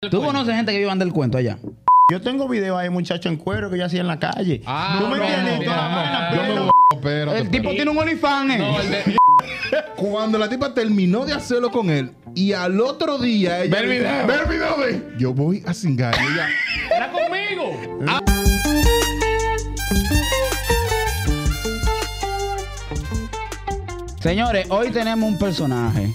¿Tú conoces gente que vivan del cuento allá? Yo tengo videos ahí, muchachos en cuero que yo hacía en la calle. Ah, ¿Tú me no, entiendes? no, Toda pero- El tipo tiene un OnlyFans. ¿eh? No, el de- Cuando la tipa terminó de hacerlo con él y al otro día ella Ve el dice, video. "Ve el video de yo voy a cingar y ella ¡Era conmigo! Señores, hoy tenemos un personaje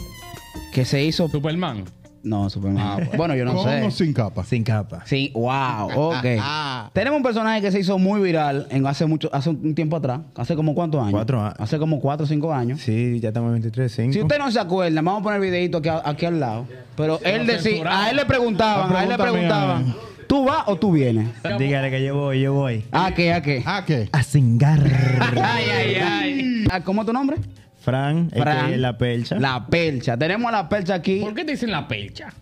que se hizo. Superman. No, Superman. bueno, yo no sé. sin capa. Sin capa. Sí, wow, ok. Tenemos un personaje que se hizo muy viral en hace mucho, hace un tiempo atrás. ¿Hace como cuántos años? Cuatro años. Hace como cuatro o cinco años. Sí, ya estamos en 23, 5. Si usted no se acuerda, vamos a poner el videito aquí, aquí al lado. Pero él decía, a él le preguntaban, a él le mía preguntaban, ¿tú vas o tú vienes? Dígale que yo voy, yo voy. ¿A qué, a qué? ¿Ah, qué? A cingar. Ay, ay, ay. Ah, ¿Cómo es tu nombre? Fran, es la percha. La, La percha. Tenemos a la percha aquí. ¿Por qué te dicen la percha?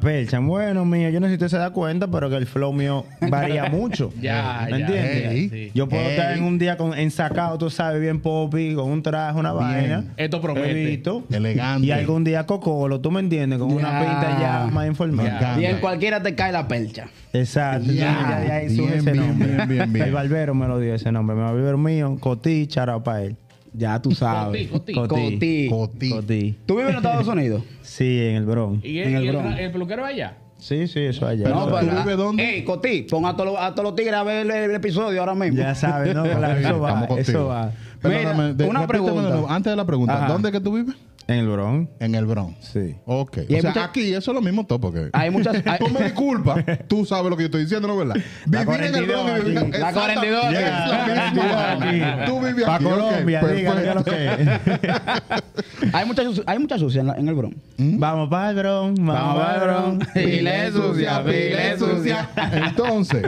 percha. Bueno, mío, yo no sé si usted se da cuenta, pero que el flow mío varía mucho. Ya, ¿Me ya, entiendes? Yo puedo estar en un día con ensacado, tú sabes, bien poppy, con un traje, una vaina. Esto promete. bebito, Elegante. Y algún día cocolo, ¿tú me entiendes? Con una Ya. pinta ya más informal. Y en cualquiera te cae la percha. Exacto. Ya. Ya ahí Bien, ese bien, nombre. bien, bien, bien. El barbero me lo dio ese nombre. Mi barbero mío, Cotí, para él. Ya tú sabes. Coti, coti. Coti. Coti. Cotí. ¿Tú vives en Estados Unidos? Sí, en el Bronx. ¿Y, En el, el y el, Bronx. el peluquero allá? Sí, sí, eso allá. Pero No, ¿tú vives dónde? Ey, Coti, pon a todos los, a todos los tigres a ver el, el episodio ahora mismo. Ya sabes, ¿no? Claro, eso va, eso va. Perdóname, Mira, de- una pregunta. antes de la pregunta, Ajá. ¿dónde es que tú vives? En el Bronx. En el Bronx. Sí. Ok. Y O sea, aquí eso es lo mismo todo porque... Hay muchas. hay- Tú me disculpas, tú sabes lo que yo estoy diciendo, ¿no verdad? Vivir en el 42 Bronx y vivir- aquí. La Exacto. 42 aquí. Es la. Tú vives Para aquí. ok, Colombia, dígale que lo que es. hay mucha, su- hay mucha sucia en, la- en el Bronx. Vamos para el Bronx, vamos para el Bronx. Pile sucia, pile sucia. Entonces,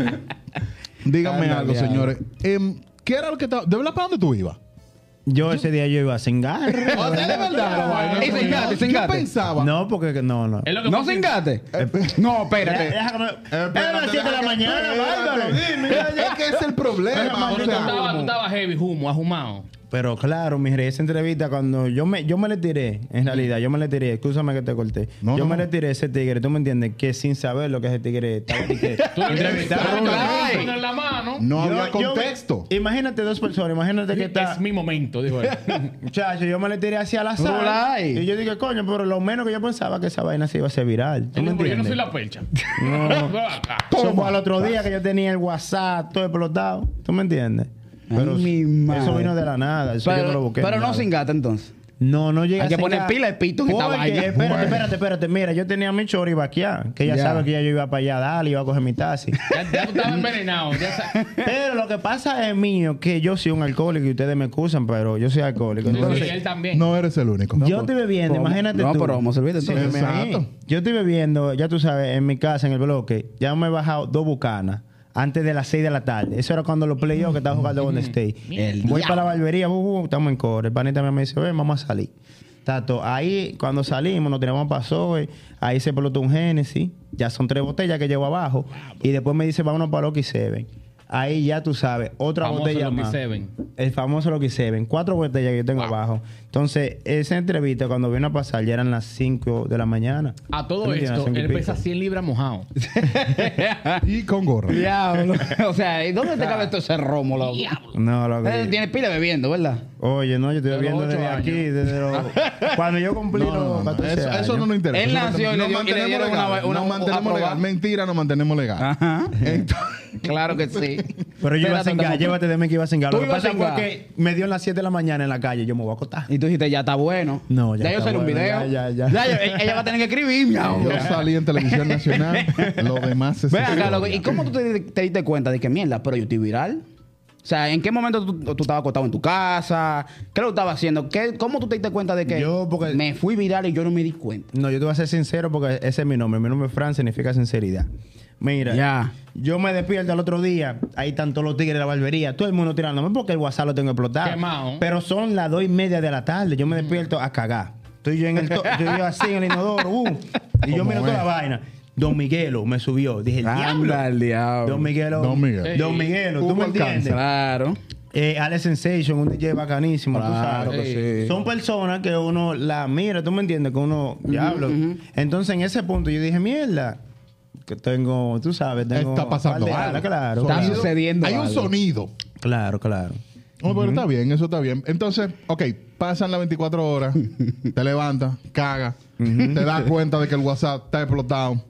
díganme algo, señores. Em, ¿Qué era lo que estaba? ¿De verdad para dónde tú ibas? Yo ese día yo iba a cingar. O sea, de verdad. Y cingate, Yo cingate. pensaba. No, porque no, no. Es lo que ¿No cingate? No, espérate. Déjame. Era las 7 de la mañana, bárbaro, dime. Es que es el problema. o Tú sea, estabas tú estabas heavy, humo, ahumado. Pero claro, mi rey, esa entrevista cuando yo me, yo me le tiré, en realidad, yo me le tiré, escúchame que te corté. No, yo no. me le tiré ese tigre, tú me entiendes, que sin saber lo que es ese tigre, estaba que- entrevistaron. entrevistaron en la mano. No Yo- había me- contexto. imagínate dos personas, imagínate que está. Es mi momento, dijo él. Muchacho, yo me le tiré hacia la sala. Y yo dije, coño, pero lo menos que yo pensaba que esa vaina se iba a hacer viral. ¿Tú me Pero yo no entiendes? soy la percha. No. Fue al otro día que yo tenía el WhatsApp todo explotado. ¿Tú me entiendes? Pero mi madre. eso vino de la nada. Eso yo no lo Pero, busqué. pero no nada. cingate entonces. No, no llega Hay que a poner pila de pito en esta vaina. Espérate, espérate, espérate. Mira, yo tenía mi chori vaquear, que ella Ya. sabe que ya yo iba para allá a darle, iba a coger mi taxi. Ya, ya tú estabas envenenado. Ya pero lo que pasa es mío, que yo soy un alcohólico y ustedes me excusan, pero yo soy alcohólico. Sí, Entonces, él también. No eres el único. yo estoy bebiendo, ¿Cómo? imagínate No, tú. pero vamos a servirte Sí. Yo estoy bebiendo, ya tú sabes, en mi casa, en el bloque, ya me he bajado dos bucanas antes de las 6 de la tarde. Eso era cuando los playoffs que estaba jugando Golden State. El Voy para la barbería, bu, bu, estamos en core. El panita me dice, ven, vamos a salir. Tato, ahí cuando salimos, nos tiramos paso, ahí se pelotó un Genesis, ya son tres botellas que llevo abajo, y después me dice, vámonos para Loki Seven. Ahí ya tú sabes, otra Famoso botella Lucky más. Seven. El famoso Loki Seven. Cuatro botellas que yo tengo abajo. Entonces, esa entrevista cuando vino a pasar ya eran las 5 de la mañana. A ¿Tú todo esto, él pico. pesa 100 libras mojado. Y con gorra. Diablo. o sea, ¿y dónde te cabe todo ese romo, loco? No, lo Él que... tiene pila bebiendo, ¿verdad? Oye, no, yo estoy ocho desde años. aquí, desde los... Cuando yo cumplí No, no, los no, no. 14 Eso, eso no nos interesa. Él nació y le nos dio- y le mantenemos legal. una- una- Nos mantenemos legal. Mentira, nos mantenemos legal. Ajá. Entonces, Claro que sí. Pero yo iba a cingar, llévate de mí que iba a cingar. Lo que pasa fue que me dio en las 7 de la mañana en la calle, yo me voy a acotar. Y tú dijiste, ya está bueno. No, ya yo está salió un bueno, video. ya, ya, ya. ella, ella va a tener que escribir, miau. yo salí en televisión nacional. Lo demás es. Ven acá, loco, ¿y cómo tú te, te diste cuenta de que mierda, pero yo estoy viral? O sea, ¿en qué momento tú, tú estabas acostado en tu casa? ¿Qué lo estabas haciendo? ¿Qué, ¿Cómo tú te diste cuenta de que Yo, porque- me fui viral y yo no me di cuenta? No, yo te voy a ser sincero porque ese es mi nombre. Mi nombre es Fran, significa sinceridad. Mira, Ya. yo me despierto al otro día, ahí están todos los tigres de la barbería, todo el mundo tirándome porque el WhatsApp lo tengo explotado. Quemado. Pero son las dos y media de la tarde, yo me despierto a cagar. Estoy yo en el to- yo yo así en el inodoro, uh, y yo ¿Cómo miro toda la vaina. Don Miguelo me subió. Dije, el diablo. Anda el diablo. Don Miguelo. Don Miguel. Don Miguelo, tú me entiendes. Claro. Eh, Alex Sensation, un DJ bacanísimo, tú Claro sabes. que sí. Son personas que uno la mira, tú me entiendes, que uno, diablo. Entonces, en ese punto yo dije, mierda, que tengo, tú sabes, tengo... Está pasando par de algo. alas, Claro, Está claro. sucediendo Hay un algo. sonido. Claro, claro. No, pero está bien, eso está bien. Entonces, ok, pasan las 24 horas, te levantas, cagas, te das cuenta de que el WhatsApp está explotado.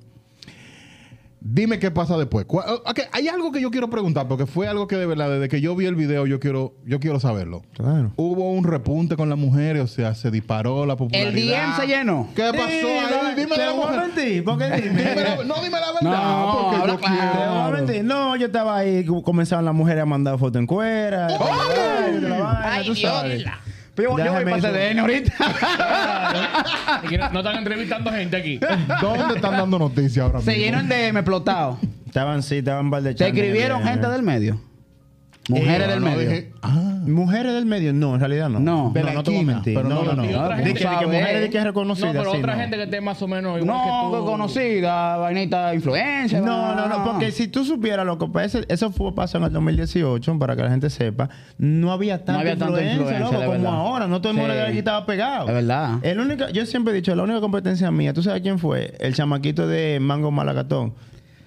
Dime qué pasa después. Cu- ok, hay algo que yo quiero preguntar, porque fue algo que de verdad, desde que yo vi el video, yo quiero, yo quiero saberlo. Claro. Hubo un repunte con las mujeres, o sea, se disparó la popularidad. El DM se llenó. ¿Qué pasó ahí? Dime te la voy a mujer. mentir, porque dime. Dime la- no, dime la verdad, No, porque habla yo claro. Te quiero. voy a mentir. No, yo estaba ahí, comenzaban las mujeres a mandar fotos en cuera. Ay, la yo, yo voy para. CDN ahorita. No, no están entrevistando gente aquí. ¿Dónde están dando noticias ahora mismo? se llenó el DM explotado. Estaban, sí, estaban bar de Te escribieron gente DM. del medio. Mujeres Eh, del no, medio. dije, ah, Mujeres del medio, no, en realidad no. No. de no, no te voy a mentir. pero no, no no, no. De que, que mujeres de que es reconocida. No, pero sí, otra no. gente que esté más o menos igual No, que que tú. conocida, vainita influencia. No, no, no, porque si tú supieras lo que pasa, eso fue pasó en el 2018, para que la gente sepa, no había tanta había tanta influencia, influencia, loco, como ahora. No todo el mundo aquí estaba pegado. Es verdad. El único, yo siempre he dicho, la única competencia mía, ¿tú sabes quién fue? El chamaquito de Mango Malagatón.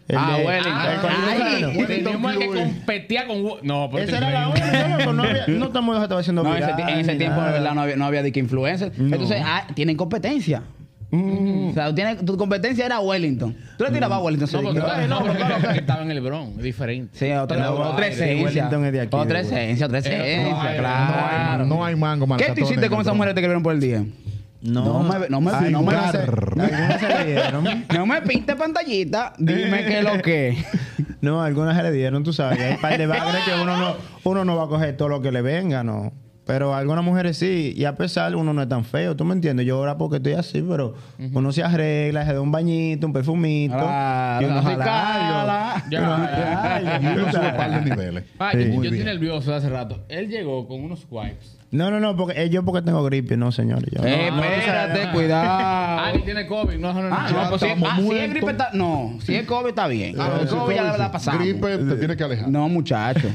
El Ah, de- Wellington. Ay, Wellington. Teníamos el que competía con... No, pero Esa era la única, loco, no, había, no se estaba haciendo No, en ese, en ese tiempo, de verdad, no había, no había de que influencer. Entonces, ah, tienen competencia. O sea, tú tienes- tu competencia era Wellington. Tú le tirabas a Wellington. No, claro. no, pero claro que estaba en el Bronx, es diferente. Sí, otra, No, otra sí, esencia. Wellington es de aquí, otra esencia, otra esencia, no hay- claro. no hay mango ¿Qué tú hiciste con esas mujeres que te escribieron por el día? No me- no me- no me-. No me pinte pantallita, dime qué es lo que. No, algunas se le dieron, tú sabes. Hay un par de bagres que uno no, uno no va a coger todo lo que le venga, no. Pero algunas mujeres sí, y a pesar uno no es tan feo, ¿tú me entiendes? Yo ahora porque estoy así, pero uno se arregla, se da un bañito, un perfumito, Claro, y uno jala algo. Ya, uno ya, sube un par de niveles. Ah, Sí. yo, estoy nervioso hace rato. Él llegó con unos wipes. No, no, no, porque eh, yo porque tengo gripe, no, señores. Yo, Eh, no, no, espérate, Ah, cuidado. ni tiene COVID. No, no, no. Ah, no. no, pues si, estamos ah, si es gripe está. No, si es COVID está bien. Ah, eso COVID ya todo la, pasamos. Gripe te tiene que alejar. No, muchacho.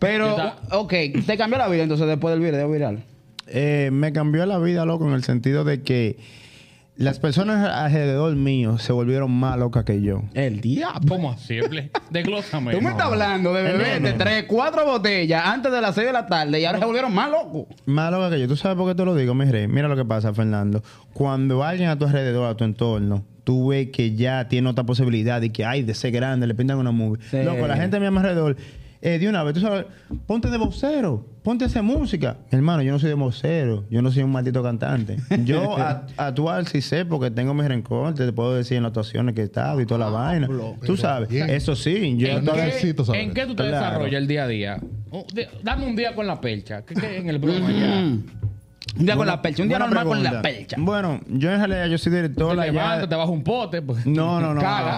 Pero, ok, te cambió la vida entonces después del video viral. Eh, me cambió la vida, loco, en el sentido de que las personas alrededor mío se volvieron más locas que yo. El diablo. ¿Cómo así? Desglósame. Tú me estás hablando de beberte tres, cuatro botellas antes de las seis de la tarde y ahora se volvieron más locos. Más loca que yo. ¿Tú sabes por qué te lo digo, mi rey? Mira lo que pasa, Fernando. Cuando alguien a tu alrededor, a tu entorno, tú ves que ya tiene otra posibilidad y que, ay, de ser grande, le pintan una movie. Sí. Loco, la gente a mi alrededor, eh, de una vez, tú sabes, ponte de vocero, ponte a hacer música. Hermano, yo no soy de vocero, yo no soy un maldito cantante. Yo a- actuar sí sé porque tengo mis recortes, te puedo decir en las actuaciones que he estado y toda la vaina. Tú sabes, bien. eso sí, yo ¿En qué, necesito saber ¿En qué tú te Claro. desarrollas el día a día? Oh, de- dame un día con la percha. ¿Qué, qué en el Bronx allá? Un día con la percha, un día normal con la pregunta. percha. Bueno, yo en realidad yo soy director Te allá. levantas, te bajas un pote. Pues. No, no, no. Caga.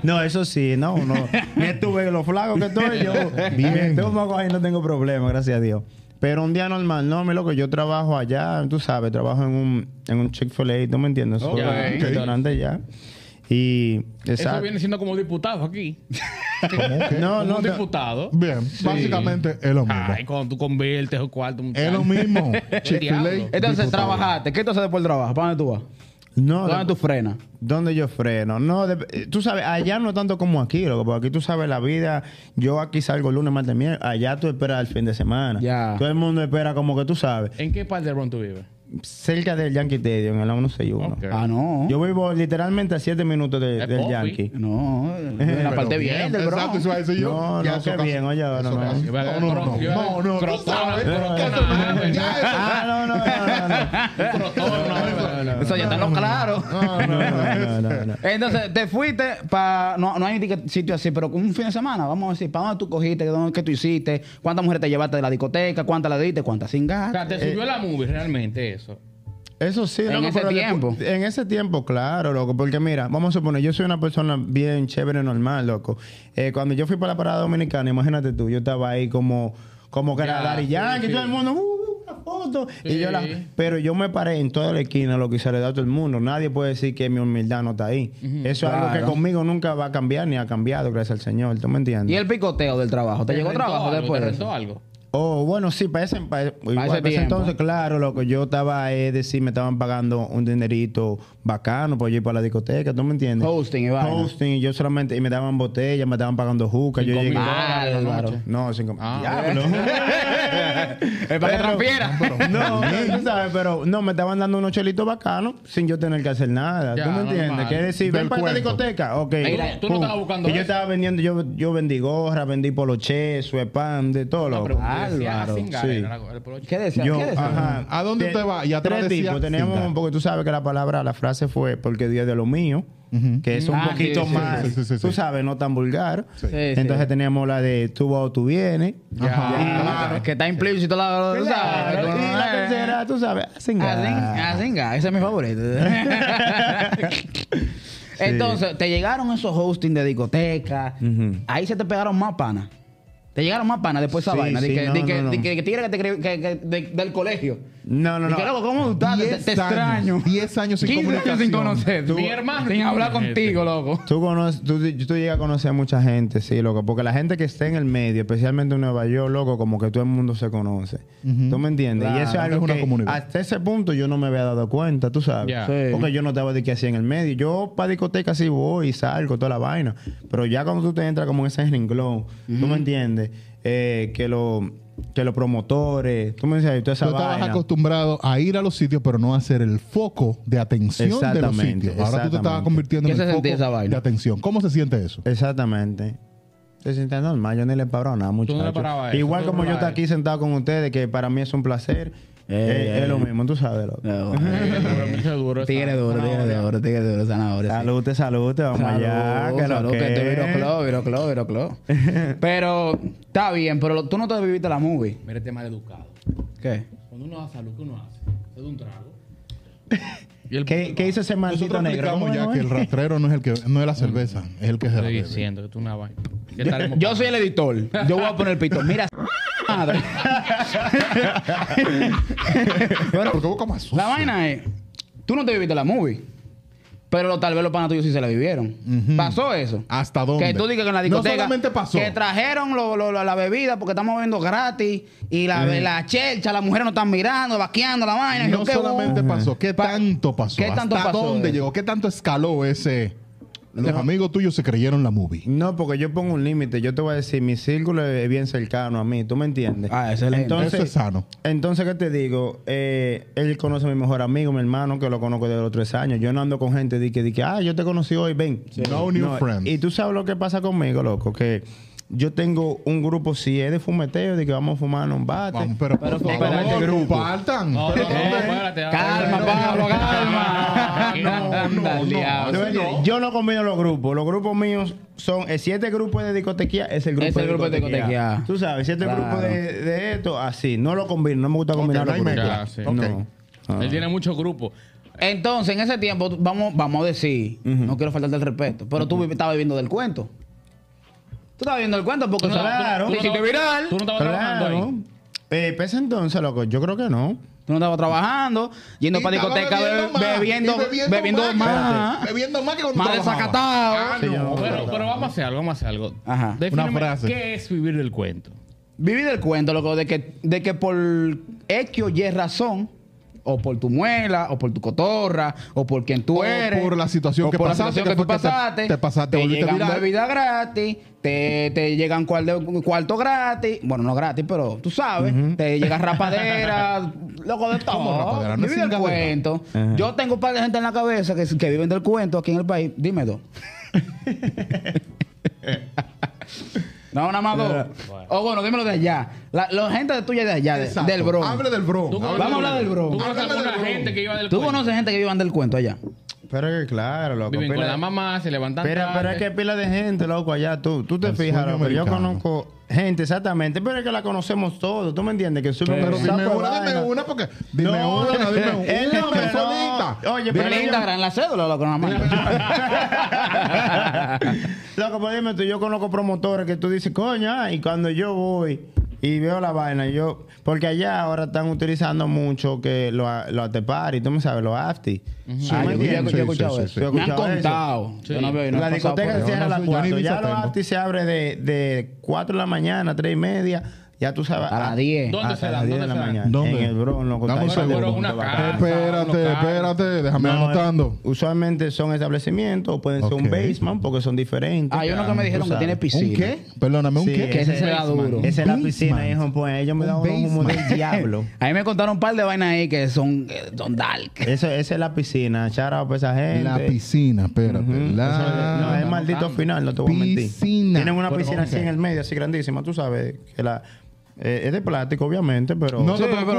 No, eso sí, no, no. Ni estuve los flacos que estoy yo. Bien. Tengo ahí, no tengo problema, gracias a Dios. Pero un día normal, no, mi loco, yo trabajo allá, tú sabes, trabajo en un, en un Chick-fil-A, ¿tú me entiendes? Soy Ok. un restaurante ya. Y, Eso exacto. viene siendo como diputado aquí. No, Como no, diputado. Bien, básicamente es lo mismo. Ay, cuando tú conviertes el cuarto, Es lo mismo. Entonces, diputado. trabajaste. ¿Qué tú haces después del trabajo? ¿Para dónde tú vas? no, ¿Dónde de- tú frenas? ¿Dónde yo freno? No, de- eh, tú sabes, allá no tanto como aquí, loco, porque aquí tú sabes la vida. Yo aquí salgo lunes, martes, miércoles. Allá tú esperas el fin de semana. Ya. Todo el mundo espera como que tú sabes. ¿En qué parte de Bronx tú vives? Cerca del Yankee Stadium, en la 161. Ok. Ah, no. Yo vivo literalmente a 7 minutos de- del. Yankee. No, en la parte bien, bien del Exacto, eso decir yo. No, no, eso qué bien, oye, no, eso no, No, no, no. No, no, eso- no, no, no, no, no. crotona. Eso ya está lo claro. No, no, no, no, no. Entonces, te fuiste para. No, no hay ni sitio así, pero un fin de semana, vamos a decir, ¿para dónde tú cogiste? ¿Dónde, ¿Qué tú hiciste? ¿Cuántas mujeres te llevaste de la discoteca? ¿Cuántas le diste? ¿Cuántas sin O gas? sea, te subió la movie realmente eso. Eso sí, En loco, ese pero tiempo. después- en ese tiempo, claro, loco. Porque mira, vamos a suponer, yo soy una persona bien chévere, normal, loco. Eh, cuando yo fui para la parada dominicana, imagínate tú, yo estaba ahí como, como que era Yankee, sí. todo el mundo, uh, una foto. Y yo la, pero yo me paré en toda la esquina, lo que se le da a todo el mundo. Nadie puede decir que mi humildad no está ahí. Eso es algo que conmigo nunca va a cambiar ni ha cambiado, gracias al Señor. ¿Tú me entiendes? ¿Y el picoteo del trabajo? ¿Te, llegó trabajo algo? después ¿Te de eso? algo? Oh, bueno, sí, para ese, para, igual, para ese entonces, claro, lo que yo estaba, es decir, me estaban pagando un dinerito bacano por yo ir para la discoteca, ¿tú me entiendes? Hosting y vaina. Hosting, y yo solamente, y me daban botellas, me estaban pagando juca, yo llegué... dólares a la Bárbaro. noche. No, cinco... Ah, Diablo. Es para que transfiera. No, no, tú sabes, pero no, me estaban dando unos chelitos bacanos sin yo tener que hacer nada. Ya, ¿Tú me entiendes? normal. Quiere decir, Del ven para esta discoteca. Ok. Mira, tú no estabas buscando Y yo eso. estaba vendiendo, yo, yo vendí gorra, vendí poloche, suepan, de todo lo Bárbaro, cingar, sí. era el poloche. ¿Qué decía? Yo, ¿Qué decía? ajá. ¿A dónde Te- usted va? Y atrás tres decía tipos. Teníamos, porque tú sabes que la palabra, la frase fue porque Dios es de lo mío, que es un Ah, poquito sí, más, sí, sí, sí, tú sabes, no tan vulgar. Sí, sí. Entonces teníamos la de tú vas o tú vienes. Ah, que está implícito la tú sabes. Claro, tú y la eres- tercera, tú sabes, hacen gas. Ese es mi favorito. Entonces, te llegaron esos hosting de discoteca. Ahí se te pegaron más panas. Te llegaron más panas después de esa Sí, vaina. De sí, que, no, de que, no, no. de que, tigre que te que- que- de- del colegio. No, no, Y no. que, ¿cómo tú estás? Te, 10 te extraño. años, 10 años sin 15 años sin conocerte. Mi hermano Sin hablar contigo, loco. Tú, conoces, tú, tú llegas a conocer a mucha gente, sí, loco. Porque la gente que está en el medio, especialmente en Nueva York, loco, como que todo el mundo se conoce. ¿Tú me entiendes? y eso es algo es una que comunidad. hasta ese punto yo no me había dado cuenta, tú sabes. Sí. Porque yo no estaba de que hacía en el medio. Yo para discoteca sí voy y salgo, toda la vaina. Pero ya cuando tú te entras como en ese renglón, ¿tú me entiendes? Eh, que, lo, que los promotores, tú me esa Tú estabas vaina. acostumbrado a ir a los sitios, pero no a ser el foco de atención de los sitios. Ahora tú te estabas convirtiendo en ¿Qué el se foco sentía esa vaina? de atención. ¿Cómo se siente eso? Exactamente. Se siente normal, yo ni le paro nada, muchachos. no Igual como yo estar aquí sentado con ustedes, que para mí es un placer. Eh, es, es eh. lo mismo, tú sabes. loco. Tigre duro. Tigre esa- duro, tigre duro, tigre duro, zanahoria. sí. Salute, salute, vamos allá. Salud, Que lo salud, que que te viro club, viro club, viro club. Pero está bien, pero tú no te viviste la movie. Mira este mal educado. ¿Qué? Cuando uno da salud, ¿qué uno hace? Se da un trago. El ¿Qué, qué hizo ese maldito Nosotros negro? explicamos ¿Cómo ya que el rastrero no es el que no es la cerveza, es el que se la Estoy diciendo que tú una vaina. ¿Qué estaremos Yo soy el editor. Yo voy a poner el pito. Mira, madre. Bueno, porque vos como sucio. La vaina es, tú no te viviste la movie. Pero lo- tal vez los panas tuyos sí se la vivieron. Pasó eso. ¿Hasta dónde? Que tú digas que en la No discoteca. solamente pasó. Que trajeron lo- lo- la bebida porque estamos bebiendo gratis. Y la, la chelcha, las mujeres no están mirando, vaqueando la vaina. Y No yo, ¿qué solamente pasó, ¿qué tanto pasó? ¿Qué tanto ¿Hasta pasó dónde llegó? ¿Qué tanto escaló ese? Los amigos tuyos se creyeron la movie. No, porque yo pongo un límite. Yo te voy a decir, mi círculo es bien cercano a mí. ¿Tú me entiendes? Ah, excelente. Entonces, Eso es sano. Entonces, ¿qué te digo? Eh, él conoce a mi mejor amigo, mi hermano, que lo conozco desde los tres años. Yo no ando con gente de que, de que ah, yo te conocí hoy, ven. No new friends. Y tú sabes lo que pasa conmigo, loco, que yo tengo un grupo, si es de fumeteo, de que vamos a fumarnos un bate. Vamos, pero, Pero por favor, grupo. compartan. No, no, Pero no, espérate. Calma, Pablo, calma. No, no, no. entiendes, Yo no combino los grupos. Los grupos míos son. eh, Si este grupo es de discotequía, es el grupo, Es el grupo de discotequía. Tú sabes, si este Claro. grupo de, de esto, así. No lo combino. No me gusta combinar no los grupos. Ya, sí. No. Ah. Él tiene muchos grupos. Entonces, en ese tiempo, vamos, vamos a decir, no quiero faltarte el respeto, pero tú estabas viviendo del cuento. Tú estabas viendo el cuento porque Tú no- Claro. tú hiciste estabas- viral. Tú no estabas trabajando Claro. ahí. Eh, pese entonces, loco, yo creo que no. Tú no estabas trabajando, yendo Y para discoteca, be- más, bebiendo, y bebiendo, más, Bebiendo más que cuando más desacatado. Ah, Sí, no- pero, pero vamos a hacer algo, vamos a hacer algo. Ajá. Defíneme Una frase. ¿Qué es vivir del cuento? Vivir del cuento, loco, de que, de que por X o Y razón, o por tu muela, o por tu cotorra, o por quien tú O eres. por la situación o que por pasaste, la situación que que, tú fue que te- pasaste. te pasaste, volviste llegan viral. bebida gratis, te, te llegan cuarto, cuarto gratis. Bueno, no gratis, pero tú sabes. Te llega rapadera, loco de todo. No del cingadera. cuento. Yo tengo un par de gente en la cabeza que, que viven del cuento aquí en el país. Dime dos. No, nada más dos. Bueno. O bueno, dímelo de allá. La, la gente de tuya de allá, de- del bro. Hable del bro. ¿Tú Hable conoces- Vamos a hablar del bro. ¿Tú conoces gente que iba del ¿Tú cuento? conoces gente que vivan del cuento allá? Pero que claro, loco. Viven con pila- la mamá, se levantan Pero, pero es que pila de gente, loco, allá. Tú, tú te El fijas, loco. Yo conozco gente, exactamente. Pero es que la conocemos todos. ¿Tú me entiendes? Que suben Pero dime una, dime una, porque. Dime No, una, dime el una. nombre, no. solita. Oye, pero el yo- Instagram, la cédula, loco, nada más. Loco, pues dime tú, yo conozco promotores que tú dices, coño, ah, y cuando yo voy y veo la vaina, yo, porque allá ahora están utilizando mucho que los lo atepari, tú me sabes, los afti. ¿Tú Ah, yo, yo- yo he escuchado Sí, eso. sí. ¿Tú has Me han contado. Yo no veo, no he la discoteca se cierra a las no sé, yo ni 4. visa Ya los afti se abre de, de 4 de la mañana, 3 y media. Ya tú sabes. A las ah, 10. ¿Dónde se las dan? 10 de ¿Dónde la se dan? mañana. ¿Dónde? En el Bronx, loco. Casa, Espérate, espérate, déjame No, anotando. Usualmente son establecimientos, pueden ser un basement porque son diferentes. Hay uno que me dijeron que tiene piscina. ¿Un qué? Perdóname, ¿un Sí, qué? Que ese Ese será duro. Esa es la piscina, hijo. Pues ellos me humos basement. del diablo. A mí me contaron un par de vainas ahí que son, eh, son dark. Eso, esa es la piscina. Out para esa gente. La piscina, espérate. La no, es maldito final, no te voy a mentir. piscina. Tienen una piscina así en el medio, así grandísima, tú sabes. Que la, eh, es de plástico, obviamente, pero. No te preocupes,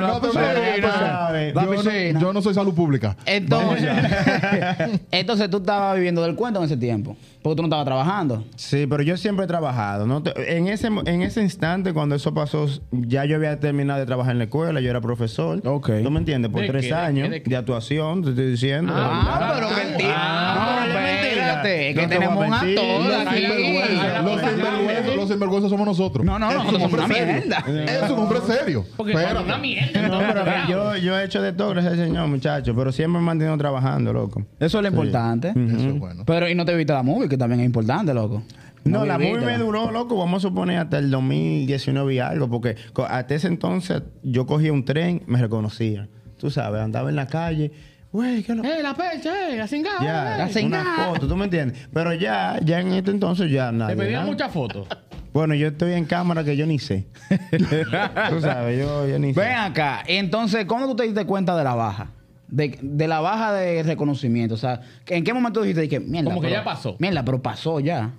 no te preocupes. Yo no-. Yo no soy salud pública. Entonces, entonces tú estabas viviendo del cuento en ese tiempo. Porque tú no estabas trabajando. Sí, pero yo siempre he trabajado. ¿no? Te- En, ese, en ese instante, cuando eso pasó, ya yo había terminado de trabajar en la escuela, yo era profesor. Ok. ¿Tú me entiendes? Por ¿De tres qué? ¿De años de, ¿De qué? actuación, te estoy diciendo. Ah, pero mentira. Ah, no, pero es espérate. Es que tenemos un actor Los aquí. Sinvergüenza, Los sinvergüenzas somos nosotros. No, no, Es nosotros somos una mierda. Es un hombre serio. Porque son una mierda. No, pero yo, yo he hecho de todo, gracias al Señor, muchachos. Pero siempre me he mantenido trabajando, loco. Eso es lo importante. Eso es bueno. Pero y no te viste la movie, que también es importante, loco. No, la movie me duró, loco, vamos a suponer hasta el 2019 y algo, porque hasta ese entonces yo cogía un tren, me reconocían. Tú sabes, andaba en la calle, güey, ¿qué es lo Eh, la pecha, eh, la cingada. Ya, eh. la cingada. una foto, ¿tú me entiendes? Pero ya, ya en este entonces ya nada. Te pedían muchas fotos. Bueno, yo estoy en cámara que yo ni sé. tú sabes, yo, yo ni sé. Ven acá. Entonces, ¿cómo tú te diste cuenta de la baja? De, de la baja de reconocimiento. O sea, ¿en qué momento dijiste que mierda? Como que pero- ya pasó. Mierda, pero pasó ya.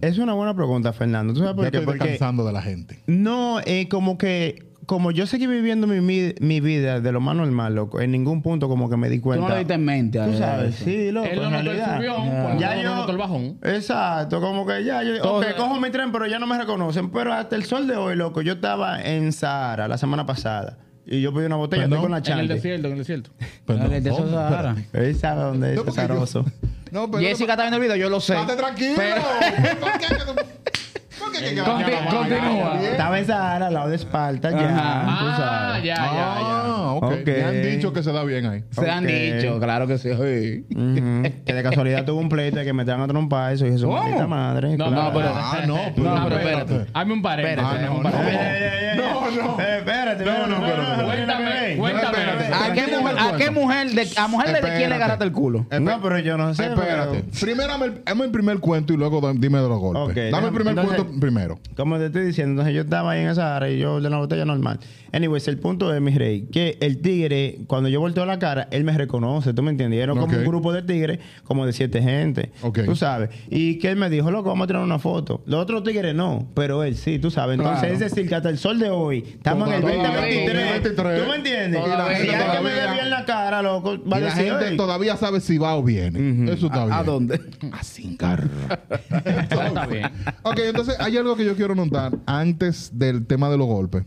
Es una buena pregunta, Fernando. ¿Tú sabes por Ya qué? estoy Porque descansando de la gente. no, eh, como que como yo seguí viviendo mi, mi, mi vida de lo más normal, loco, en ningún punto como que me di Tú cuenta. no le diste en mente a Tú sabes, eso. sí, loco. Él no en notó el subión, cuando Ya no yo. notó el bajón. Exacto, como que ya yo. Todo- ok, cojo mi tren, pero ya no me reconocen. Pero hasta el sol de hoy, loco, yo estaba en Sahara la semana pasada. Y yo pedí una botella, Perdón, estoy con la En el desierto, en el desierto. Perdón. Dale, de eso Oh, Sahara. Él sabe dónde es No, porque yo-. No, pero. Jessica está viendo el video, yo lo sé. Estate tranquilo. Pero- ¿Por qué? ¿Por qué? Que- que- Conti- continúa. Estaba Sahara, al lado de Esparta, ya. Ajá. Tú Ah, sabes. ya, ya, ya. Ah, ok. Ok. Me han dicho que se da bien ahí. Se han dicho, claro que sí. Que de casualidad tuvo un pleito de que me tragan a trompar eso y eso ¿Cómo? maldita madre. No, Claro. No, pero- Ah, no, No, pero- espérate. Hazme un paréntesis. Espérate, hazme no, un no. paréntesis. No, no. eh, espérate, no, no, pero- Cuéntame, cuéntame. ¿A qué mujer, a qué mujer, de, a mujer de quién le agarraste el culo? No, pero yo no sé. Espérate. Primero dame el, primer cuento y luego dime de los golpes. Dame el primer cuento primero. Como te estoy diciendo, entonces yo estaba ahí en esa área y yo de la botella normal. Anyways, el punto es, mi rey, que el tigre, cuando yo volteo la cara, él me reconoce, ¿tú me entiendes? Era como un grupo de tigres, como de siete gente. Ok. Tú sabes. Y que él me dijo, loco, vamos a tirar una foto. Los otros tigres no, pero él sí, tú sabes. Entonces, Claro. es decir, que hasta el sol de hoy, estamos en el Todavía, 2023. 2023. ¿Tú me entiendes? Y la gente que me todavía- ve bien la cara, loco, va a y la decir, gente "Ey". todavía sabe si va o viene. Eso está bien. ¿A dónde? A. Está bien. ok, entonces hay algo que yo quiero notar antes del tema de los golpes.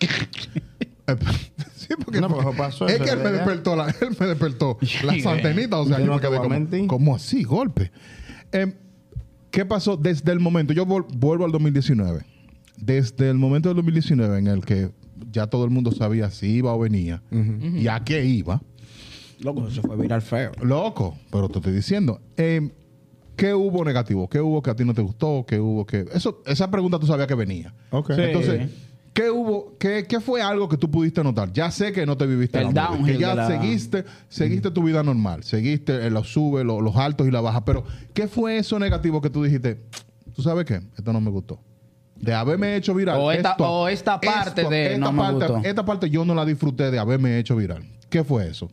Eh, sí, porque No, pues, pasó es que él me despertó, la, él me despertó las antenitas. O sea, Yo yo no me quedé como. ¿cómo así? Golpe. Em, ¿Qué pasó desde el momento? Yo vol- vuelvo al 2019. Desde el momento del 2019 en el que ya todo el mundo sabía si iba o venía y a qué iba. Loco, se fue viral feo. Loco, pero te estoy diciendo. em, ¿Qué hubo negativo? ¿Qué hubo que a ti no te gustó? ¿Qué hubo que.? Eso, esa pregunta tú sabías que venía. Ok. Sí. Entonces, ¿qué hubo? Qué, qué fue algo que tú pudiste notar? Ya sé que no te viviste El la que ya de la- seguiste, seguiste tu vida normal, seguiste eh, los subes, los, los altos y la baja. Pero, ¿qué fue eso negativo que tú dijiste? ¿Tú sabes qué? Esto no me gustó. De haberme hecho viral. O esta- esto- o esta parte de esta no me parte, gustó. Esta parte yo no la disfruté de haberme hecho viral. ¿Qué fue eso?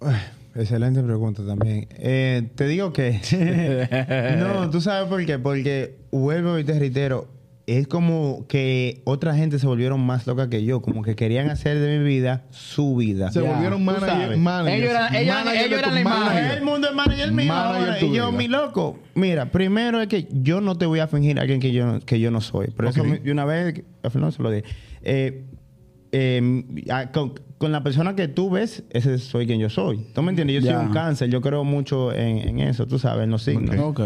Excelente pregunta también. Eh, te digo que. no, tú sabes por qué. Porque vuelvo y te reitero. Es como que otra gente se volvieron más loca que yo. Como que querían hacer de mi vida su vida. Se Ya, volvieron manager, managers. Ellos eran- ellos eran- Manager ellos de eran tu la imagen. El mundo es manager mío. Manager ahora. Y yo, vida. mi loco. Mira, primero es que yo no te voy a fingir a alguien que yo, no- que yo no soy. Por eso, Ok. mi- de una vez, a Fernando se lo dije. Eh, eh, con, con la persona que tú ves, ese soy quien yo soy. ¿Tú me entiendes? Yo Ya. soy un cáncer. Yo creo mucho en, en eso, tú sabes, en los signos. Ok.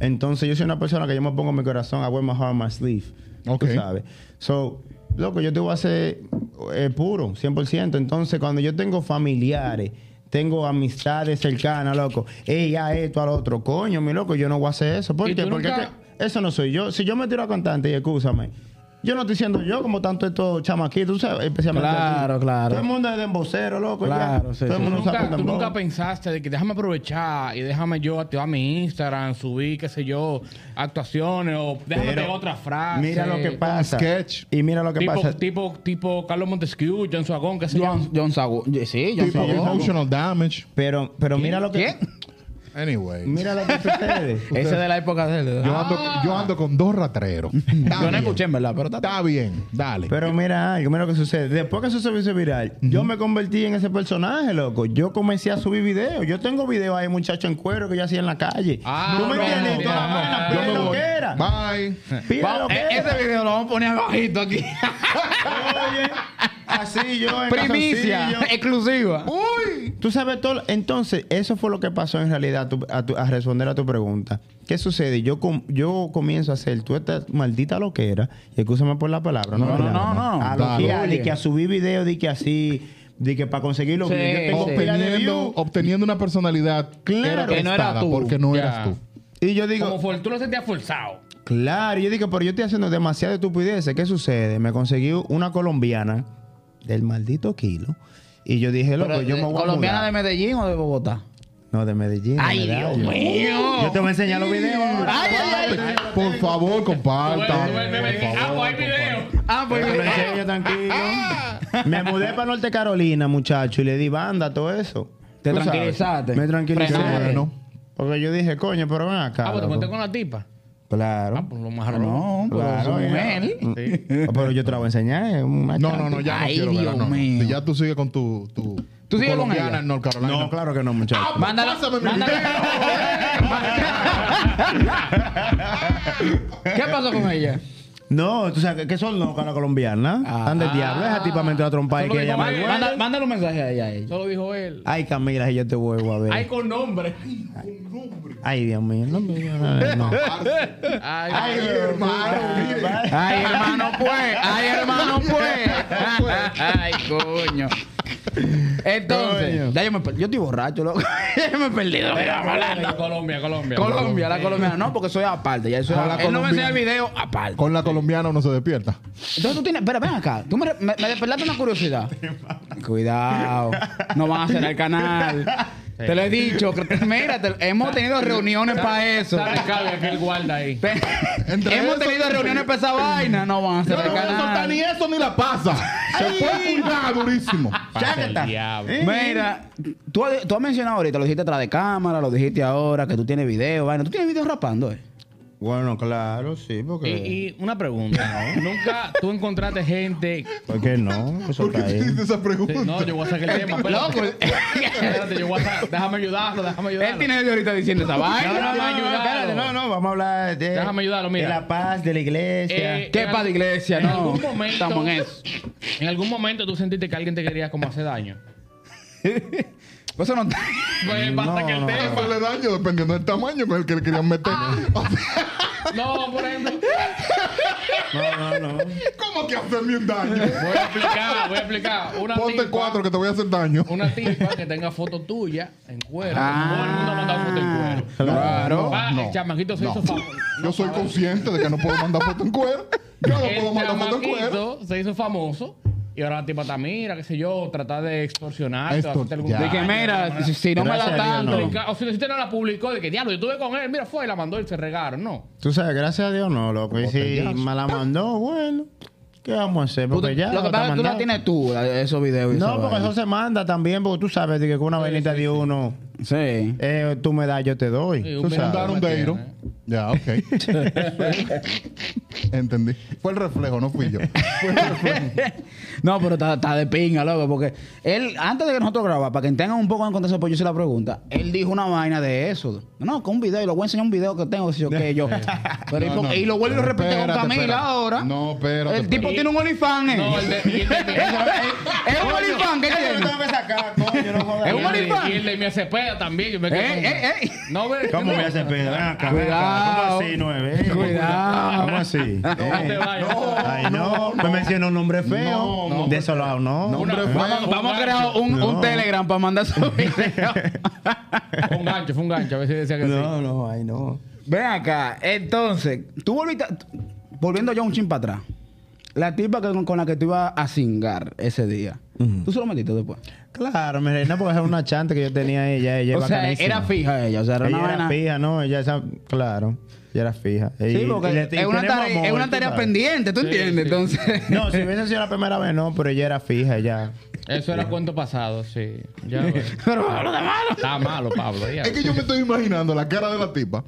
Entonces, yo soy una persona que yo me pongo mi corazón, I wear my heart on my sleeve. Ok. Tú sabes. So, loco, yo te voy a hacer eh, puro, 100%. Entonces, cuando yo tengo familiares, tengo amistades cercanas, loco, ella, esto, al otro, coño, mi loco, yo no voy a hacer eso. ¿Por ¿Y qué? Porque nunca- es que eso no soy yo. Si yo me tiro a cantante y escúchame, Yo no estoy diciendo yo como tanto estos chamaquitos, tú sabes, especialmente Claro, aquí. claro. Todo el mundo es de embocero, loco. Claro, ya. sí, Todo el sí. mundo ¿Tú sabe nunca, tú nunca pensaste de que déjame aprovechar y déjame yo activar mi Instagram, subir, qué sé yo, actuaciones o déjame Pero otra frase. Mira lo que pasa. sketch. Y mira lo que Tipo, pasa. tipo, tipo Carlos Montesquieu, John Suagón, qué sé yo. John, John. Sí, John Tipo Sago. emotional damage. Pero, pero mira lo que. ¿Quién? Anyway. Mira lo que sucede. Ese de la época de él. Yo ando, yo ando con dos ratreros. Está Yo no bien. escuché, en verdad, pero está. Está bien, dale. Pero mira algo, mira lo que sucede. Después que eso se hizo viral, yo me convertí en ese personaje, loco. Yo comencé a subir videos. Yo tengo videos ahí, muchacho en cuero que yo hacía en la calle. Ah, ¿Tú me no, entiendes? no, Toda la no, Yo me voy. que era. Bye. Pila lo que e- era. ese video lo vamos a poner abajito aquí. Oye, así yo en Primicia, calzoncillo. exclusiva. Uy, tú sabes todo. Entonces, eso fue lo que pasó en realidad a, tu- a tu- a responder a tu pregunta. ¿Qué sucede? Yo, com- yo comienzo a hacer tú esta maldita loquera, y escúchame por la palabra, ¿no? No, no, no. A Dale. loquear, de que a subir videos, de que así, de que para conseguir los Sí. Yo tengo sí. Obteniendo, obteniendo una personalidad Claro. Que no era tú. Porque no Ya. eras tú. Y yo digo, Como for- tú lo sentías forzado. claro, yo digo, pero yo estoy haciendo demasiada estupideces. ¿Qué sucede? Me conseguí una colombiana del maldito kilo. Y yo dije, loco, Pero, yo me eh, voy a ¿Colombiana de. Medellín o de Bogotá? No, de Medellín. de Ay. Dios mío. Yo te voy a enseñar los videos. Ay, ay, ay. Por favor, compartan. Ah, favor, pues hay. Ah, pues. Enseño tranquilo. Me mudé para Norte Carolina, muchacho, y le di banda, todo eso. Te tranquilizaste. Me tranquilicé. Porque yo dije, coño, pero ven acá. Ah, pues te conté con la tipa. Claro. Ah, pues lo más Ah, raro. No, pero Claro, su ya. mujer. Sí. Ah, Pero yo te la voy a enseñar. No, no, no, ya no Ay, quiero verla. Dios No, no. mío. Ya tú sigues con tu. tu ¿Tú sigues con colombiana ella? en North Carolina. No, claro que no, muchacho. Ah, Mándala. Pásame mi ¿Qué pasó con ella? No, tú sabes que son locas las colombianas. Ah. Están del diablo. Esa tipa me entró a trompar y Solo que ella me. Manda- Mándale un mensaje a ella. a ella. Eso lo dijo él. Ay, Camila, si yo te vuelvo a ver. Ay, con nombre. Ay, Dios mío. No, no, no, no. Ay, Ay, hermano. Ay, hermano, pues. Ay, hermano, pues. Ay, coño. Entonces, Coño. ya yo me perdí. Yo estoy borracho, loco. ya me he perdido. Mira, hablando. Colombia, Colombia. Colombia, la colombiana. No, porque soy aparte. Ya eso Ah, la él no me enseña el video aparte. Con la colombiana uno se despierta. Entonces tú tienes. Pero ven acá. Tú me, me, me despertaste una curiosidad. Cuidado. No van a cerrar el canal. Te lo he dicho. que- Mira, te- hemos tenido reuniones para eso. Sabe cabe que él guarda ahí. Te- hemos tenido reuniones para esa vaina. No van a Yo cerrar no voy a soltar ni eso ni la pasa. Se fue pulgar durísimo. Chácata. diablo. Mira, tú, has- tú has mencionado ahorita, lo dijiste atrás de cámara, lo dijiste ahora, que tú tienes video, vaina. ¿Tú tienes video rapando, eh? Bueno, claro, sí, porque. Y, y una pregunta. Nunca tú encontraste gente. ¿Por qué no? Eso ¿Por qué tú hiciste esa Sí, pregunta? No, yo voy a sacar el tema. Loco. Espérate, espérate, yo voy a Déjame ayudarlo, déjame Él ayudarlo. tiene video ahorita diciendo esa No, vaina. no, no, no, ayudarlo. espérate, no, no, vamos a hablar de, Déjame ayudarlo, mira. de la paz, de la iglesia. Eh, ¿Qué para de iglesia? en No, algún momento- estamos en eso. En algún momento tú sentiste que alguien te quería como hacer daño. Pues Eso no está. Pues basta No, que el no. tema. Hacerle daño dependiendo del tamaño con el que le querían meter. O sea, No, por ejemplo. No, no, no. ¿Cómo que hacerme un daño? Voy a explicar, voy a explicar. Una Ponte tipa- cuatro que te voy a hacer daño. Una tipa que tenga foto tuya en cuero. Ah. Todo el mundo ha mandado foto en cuero. Claro. Ah, no, el chamaquito se no. hizo famoso. Yo soy consciente de que no puedo mandar foto en cuero. Yo no puedo mandar foto en cuero. se hizo famoso. Y ahora la tipa está, mira, qué sé yo, tratar de extorsionarte. Esto- hacerte algún ya. De que mira, si, si no me da tanto. no. O si no la publicó, de que diablo, yo estuve con él, mira, fue y la mandó y se regaron, no. Tú sabes, gracias a Dios no, loco. Y si me la mandó, bueno, ¿qué vamos a hacer? Tú- Porque ya lo que está pasa es que tú la tienes tú, esos videos. y No, porque eso se manda también, porque tú sabes de que con una vainita de uno, Sí. eh, tú me das, yo te doy. Sí, un tú bien sabes. Un deiro. Ya, ok. Entendí. Fue el reflejo, no fui yo. Fue el reflejo. No, pero está, está de pinga, loco, porque él, antes de que nosotros grabara, para que tengan un poco en contexto, pues yo hice la pregunta, él dijo una vaina de eso. No, con un video, y lo voy a enseñar un video que tengo, si yo que yo. Pero, y, No, por- no. y lo vuelve y lo repite con Camila espérate. ahora. No, espérate, El tipo tiene un OnlyFans, ¿eh? No, el de, de, Es un OnlyFans, ¿qué. Es un OnlyFans. y el de mi también. Yo me quedé Eh, eh, eh. ¿Cómo me hace pedo? Cuidado. ¿Cómo así, nueve? Eh, Cuidado. ¿Cómo así? No te vayas. Ay, no, me menciona un nombre feo. No, no. de eso lado, no. Nombre Una- feo. Vamos, vamos a crear un, un No. Telegram para mandar su video. Fue un gancho, fue un gancho. A ver si decía que sí. No, no, ay, no. Ven acá, entonces, tú volviste, volviendo ya un chin para atrás. La tipa que- con la que tú ibas a cingar ese día. ¿Tú se lo metiste después? Claro, mi reina, porque era una chante que yo tenía ella. ella o sea, bacanísima. era fija ella. O sea, era Ella una era fija, no, ella esa, claro, ella era fija. Sí, Y- porque y le- y es una tarea, amor, es una tarea sabes. pendiente, ¿tú Sí, entiendes? sí. Entonces... No, si hubiese sido la primera vez, no, pero ella era fija, ella. Eso era cuento pasado, sí. Ya. Pero Pablo de malo. Está malo, Pablo. ya. Es que yo me estoy imaginando la cara de la tipa.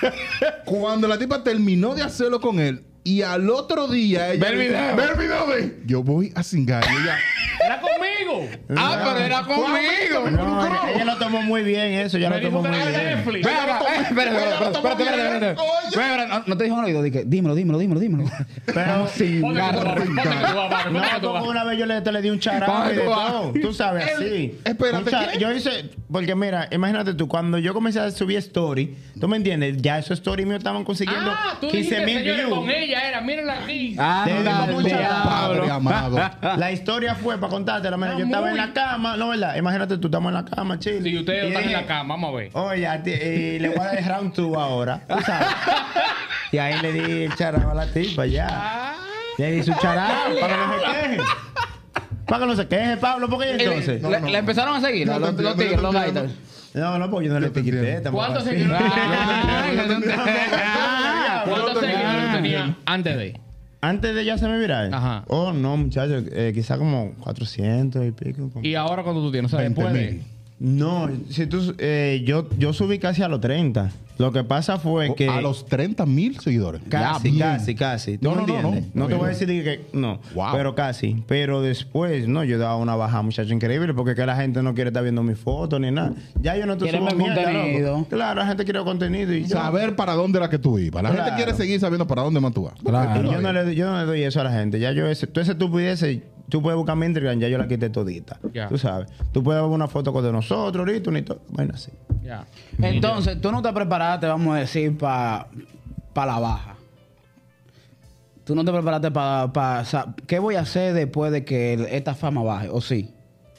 Cuando la tipa terminó de hacerlo con él y al otro día ella. Ve el dice, video. Ve el video de. Yo voy a cingar. Y ella. ¡Era conmigo! Ah, pero era conmigo. No, ella, lo tomó muy bien, eso, Me lo tomó muy bien. Netflix. Espérate, espérate, espérate, espérate, espérate, espérate. Ven, ven, no- te dijo en el oído, dije, dímelo, dímelo, dímelo, dímelo. Pero Sin No, una vez yo le, te le di un y de tú a- todo. Tú sabes, así. espérate. Yo hice, porque mira, imagínate tú, cuando yo comencé a subir story, ¿tú me entiendes? Ya esos stories míos estaban consiguiendo Ah, tú 15 dijiste, mil señores, con views. ella era. Mírenla aquí. Amado. La historia fue, para contártela, mira, Ah, yo estaba en la cama, no, ¿verdad? Imagínate tú, estamos en la cama, chill. Si ustedes están en la cama, vamos a ver. Oye, y le voy a dejar round two ahora, tú sabes. y ahí le di el charape a la tipa, ya. Le di su charape para que no se queje. Para que no se queje, Pablo, ¿por qué entonces? Le, le empezaron a seguir No, los, los entiendo, tigres, los. No, no, porque yo no le etiqueté. ¿Cuántos seguidores no Ah, ¿Cuántos seguidores tenía antes de? Antes de ya se me viral. Ajá. Oh, no, muchachos, eh, quizá como 400 y pico. como- Y ahora cuando tú tienes, o sea, 20 después de... No, si tú, eh, yo, yo subí casi a los 30. Lo que pasa fue que... A los 30 mil seguidores. Casi, Ya, casi, casi. ¿Tú No, me no, no, entiendes? no. No, te voy a decir que no, Wow. pero casi. Pero después, no, yo daba una baja, muchacho, increíble, porque que la gente no quiere estar viendo mis fotos ni nada. Ya yo no te subo mierda, contenido. loco. Claro, la gente quiere contenido y yo, Saber para dónde era que tú ibas. La gente quiere seguir sabiendo para dónde más tú vas. Claro. yo, no le, doy- yo no le doy eso a la gente. Ya yo, ese, tú ese estupideces, tú puedes buscar mi Instagram, ya yo la quité todita. Tú sabes. Tú puedes ver una foto con de nosotros ahorita, ni todo. Bueno, así. Ya. Entonces, tú no te preparaste, vamos a decir, para la baja. Tú no te preparaste para... ¿Qué voy a hacer después de que esta fama baje? ¿O sí?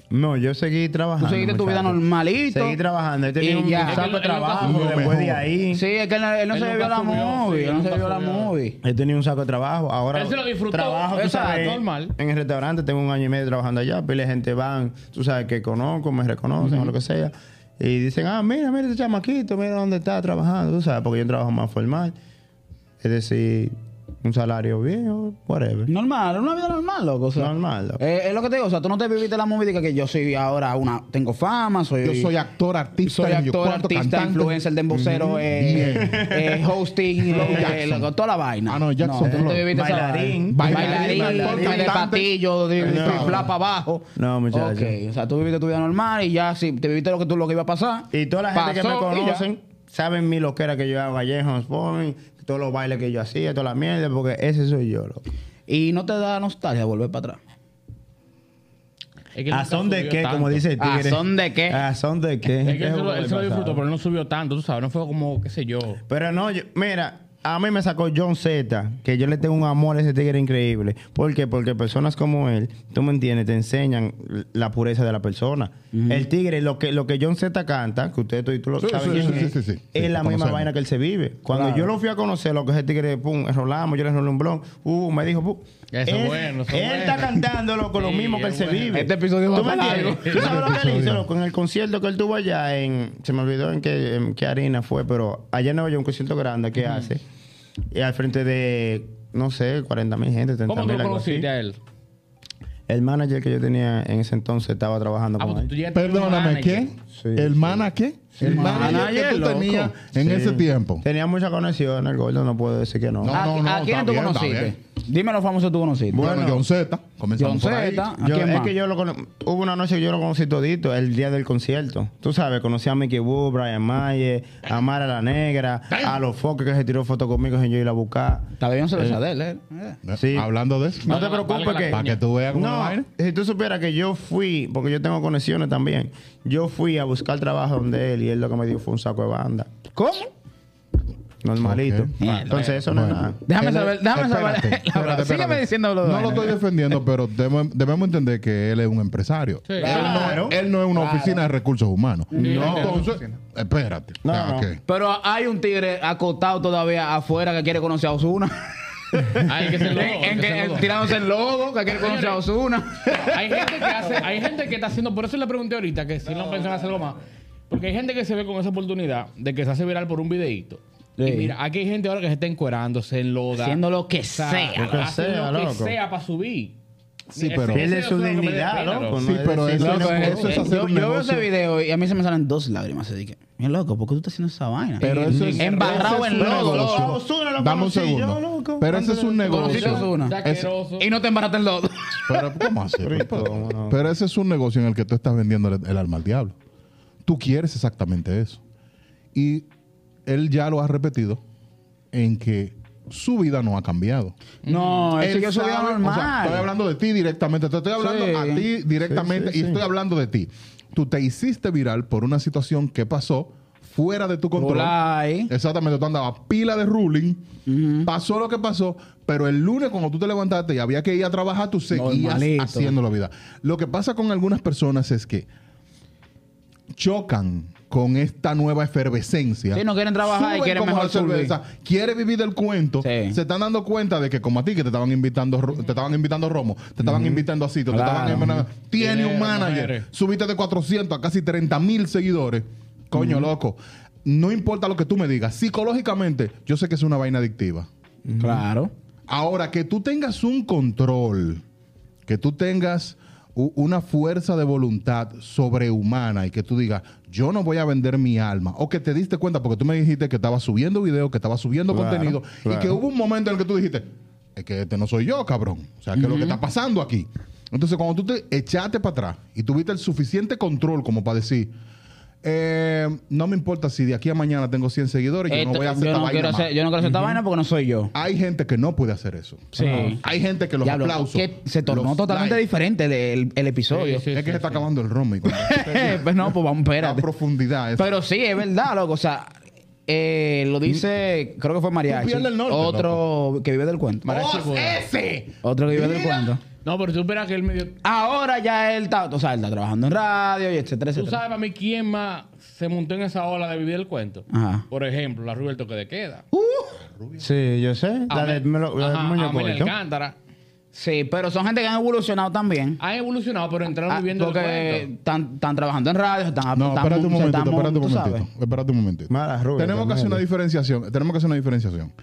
No, yo seguí trabajando. Tú seguiste tu vida normalito. Seguí trabajando. Yo tenía y un ya. saco Él- de él trabajo después de ahí. Sí, es que él, él no Él se vio la subió, movie. sí, él él no se vio la movie. Él tenía un saco de trabajo. Ahora Él se lo disfrutó. Trabajo, tú sabes, normal. En el restaurante tengo un año y medio trabajando allá. Pile gente van, tú sabes que conozco, me reconocen o lo que sea. Y dicen, ah, mira, mira este chamaquito, mira dónde está trabajando, tú sabes, porque yo trabajo más formal. Es decir, un salario bien whatever. Normal, una vida normal, loco. O sea, Normal, loco. Eh, es lo que te digo, o sea, tú no te viviste la movie de que yo soy ahora una, tengo fama, soy, Yo soy actor, artista, soy actor, artista, cantante. influencer, dembocero, eh, eh, hosting, eh, Jackson. loco, toda la vaina. Ah, no, Jackson tú no Flow. te viviste Bailarín. Bailarín, bailarín, de patillo, de No. abajo. No, muchacho. Ok, o sea, tú viviste tu vida normal y ya, si te viviste lo que tú lo que iba a pasar. Y toda la gente que me conocen saben mi loquera que yo hago allá en todos los bailes que yo hacía, toda la mierda, porque ese soy yo, loco. Y no te da nostalgia volver para atrás. Es que él ¿A son de qué? tanto. Como dice el ¿A tigre. son de qué? ¿A son de qué? Es que él se lo, Eso él se lo fue disfrutó, pero él no subió tanto, tú sabes. No fue como, qué sé yo. Pero no, yo- mira, a mí me sacó John Z, que yo le tengo un amor a ese tigre increíble. ¿Por qué? Porque personas como él, tú me entiendes, te enseñan la pureza de la persona. El tigre, lo que, lo que John Z canta, que usted tú, tú lo Sí, sí, es, sí, sí, sí. es Sí, la misma vaina que él se vive. Cuando Claro. yo lo fui a conocer, lo que ese tigre, pum, enrolamos, yo le enrolé un blon, uh, me dijo, pum. Eso él, bueno, eso él bueno. está cantando loco, lo mismo que él es se vive. Este episodio va ¿Tú me entiendes? ¿Tú sabes lo que él hizo, loco? En el concierto que él tuvo allá en... Se me olvidó en qué, en qué harina fue, pero allá en Nueva York, un concierto grande que hace. Y al frente de, no sé, 40 mil gente, 30 ¿Cómo tú mil, lo conociste a él? El manager que yo tenía en ese entonces estaba trabajando Ah, con él. Perdóname, manager. ¿Qué? Sí, ¿El sí. mana qué? El El manager que tú tenías en Sí. ese tiempo. Tenía mucha conexión, el gordo, no puedo decir que no. No, ¿A, no, no, ¿a quién tú bien, conociste? Dime los famosos que tú conociste. Bueno, Bueno, John Z. Comenzamos John. Z. ¿A Yo- quién es más? que yo lo hubo una noche que yo lo conocí todito, el día del concierto. Tú sabes, conocí a Mickey Wu, Brian Mayer, a Mara la Negra, a los foques que se tiró foto conmigo sin yo ir a buscar. Está bien cerveza de él, ¿eh? Eh. Sí. Hablando de eso. No te preocupes que... Para que tú veas cómo No, si tú supieras que yo fui, porque yo tengo conexiones también, yo fui a buscar trabajo donde él y él lo que me dio fue un saco de banda. ¿Cómo? Normalito. Ok. Entonces eso no es nada. Déjame Él- saber, déjame espérate, saber. espérate, Sígueme diciendo lo de No lo estoy defendiendo, pero debemos, debemos entender que él es un empresario. Sí. Él, Claro. no, él no es una oficina de recursos humanos. No. Entonces, espérate. No, Ah. Pero hay un tigre acostado todavía afuera que quiere conocer a Osuna. Hay que ser En que que- ser loco. tirándose el logo, que quiere conocer a Osuna. hay gente que hace, hay gente que está haciendo, por eso le pregunté ahorita que si no piensan hacer algo más. Porque hay gente que se ve con esa oportunidad de que se hace viral por un videito. Sí. Y mira, aquí hay gente ahora que se está encuerándose en loda. Haciendo lo que sea, sea. Lo que sea, lo que loco. sea para subir. Sí, pero- Pierde su dignidad, loco. Sí, es pero eso loco, es- es- eso es hacer yo, un yo veo negocio. ese video y a mí se me salen dos lágrimas. Así que, mira loco, ¿por qué tú estás haciendo esa vaina? Pero Y- eso es- embarrado en lodo, loco. Lo Dame un conocí segundo. loco. Pero ese es un Conociste a negocio. Ozuna. Está asqueroso. Y no te embaraste el lodo. Pero, ¿cómo así? Pero ese es un negocio en el que tú estás vendiendo el, el alma al diablo. Tú quieres exactamente eso. Y él ya lo ha repetido en que su vida no ha cambiado. No, él siguió su vida normal. o sea, estoy hablando de ti directamente. Te estoy hablando Sí. a ti directamente Sí, sí, y estoy hablando de ti. Tú te hiciste viral por una situación que pasó fuera de tu control. Rulay. Exactamente, tú andabas pila de ruling. Pasó lo que pasó, pero el lunes cuando tú te levantaste y había que ir a trabajar, tú seguías Normalito. haciendo la vida. Lo que pasa con algunas personas es que chocan con esta nueva efervescencia. Sí, no quieren trabajar y quieren mejor cerveza, quiere vivir del cuento, Sí. se están dando cuenta de que como a ti que te estaban invitando te estaban invitando romo, te estaban invitando a sitio, te estaban invitando- tiene un manager, mujeres. subiste de 400 a casi 30 mil seguidores. Coño, loco. No importa lo que tú me digas, psicológicamente yo sé que es una vaina adictiva. Claro. Ahora, que tú tengas un control, que tú tengas una fuerza de voluntad sobrehumana y que tú digas, yo no voy a vender mi alma, o que te diste cuenta porque tú me dijiste que estabas subiendo video, que estabas subiendo Claro, contenido, y que hubo un momento en el que tú dijiste, es que este no soy yo, cabrón. O sea, que es lo que está pasando aquí. Entonces, cuando tú te echaste para atrás y tuviste el suficiente control como para decir, eh, no me importa si de aquí a mañana tengo 100 seguidores, yo no voy a hacer yo, esta no vaina quiero más". hacer, yo no quiero hacer esta vaina porque no soy yo. Hay gente que no puede hacer eso. Sí. Hay gente que los Diablo, aplausos. que se tornó totalmente likes, diferente el, el episodio. Sí, sí. Es que se está acabando el rom. pues no, pues vamos, A espérate. profundidad. es- Pero sí, es verdad, loco. O sea, eh, lo dice, creo que fue Mariachi. norte, Otro que vive del cuento. ¡Oh, ese! Otro que vive del cuento. No, pero tú esperas que él medio. Ahora ya él está, o sea, él está trabajando en radio y etcétera, Tú etcétera. sabes para mí quién más se montó en esa ola de vivir el cuento. Ajá. Por ejemplo, la Rubia el toque de queda. Sí, yo sé. La de, Amel- me lo- Ajá, corto. Alcántara. Sí, pero son gente que han evolucionado también. Han evolucionado, pero entraron Ah, viviendo el porque cuento. están, están trabajando en radio, están No, están- espérate un momentito, espérate un tú sabes. momentito. Espérate un momentito. Tenemos que hacer una diferenciación. Tenemos que hacer una diferenciación.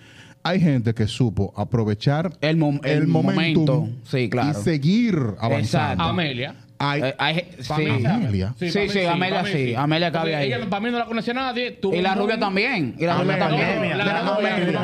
Hay gente que supo aprovechar El mom- el momentum momento. Sí, claro. y seguir avanzando. Exacto. Amelia. Hay, Eh, hay- sí. Amelia. Sí, Amelia sí. Amelia cabe Porque ahí. Ella para mí no la conocía nadie. tuvo Y la rubia también. Y la Ah, rubia la también. pandemia.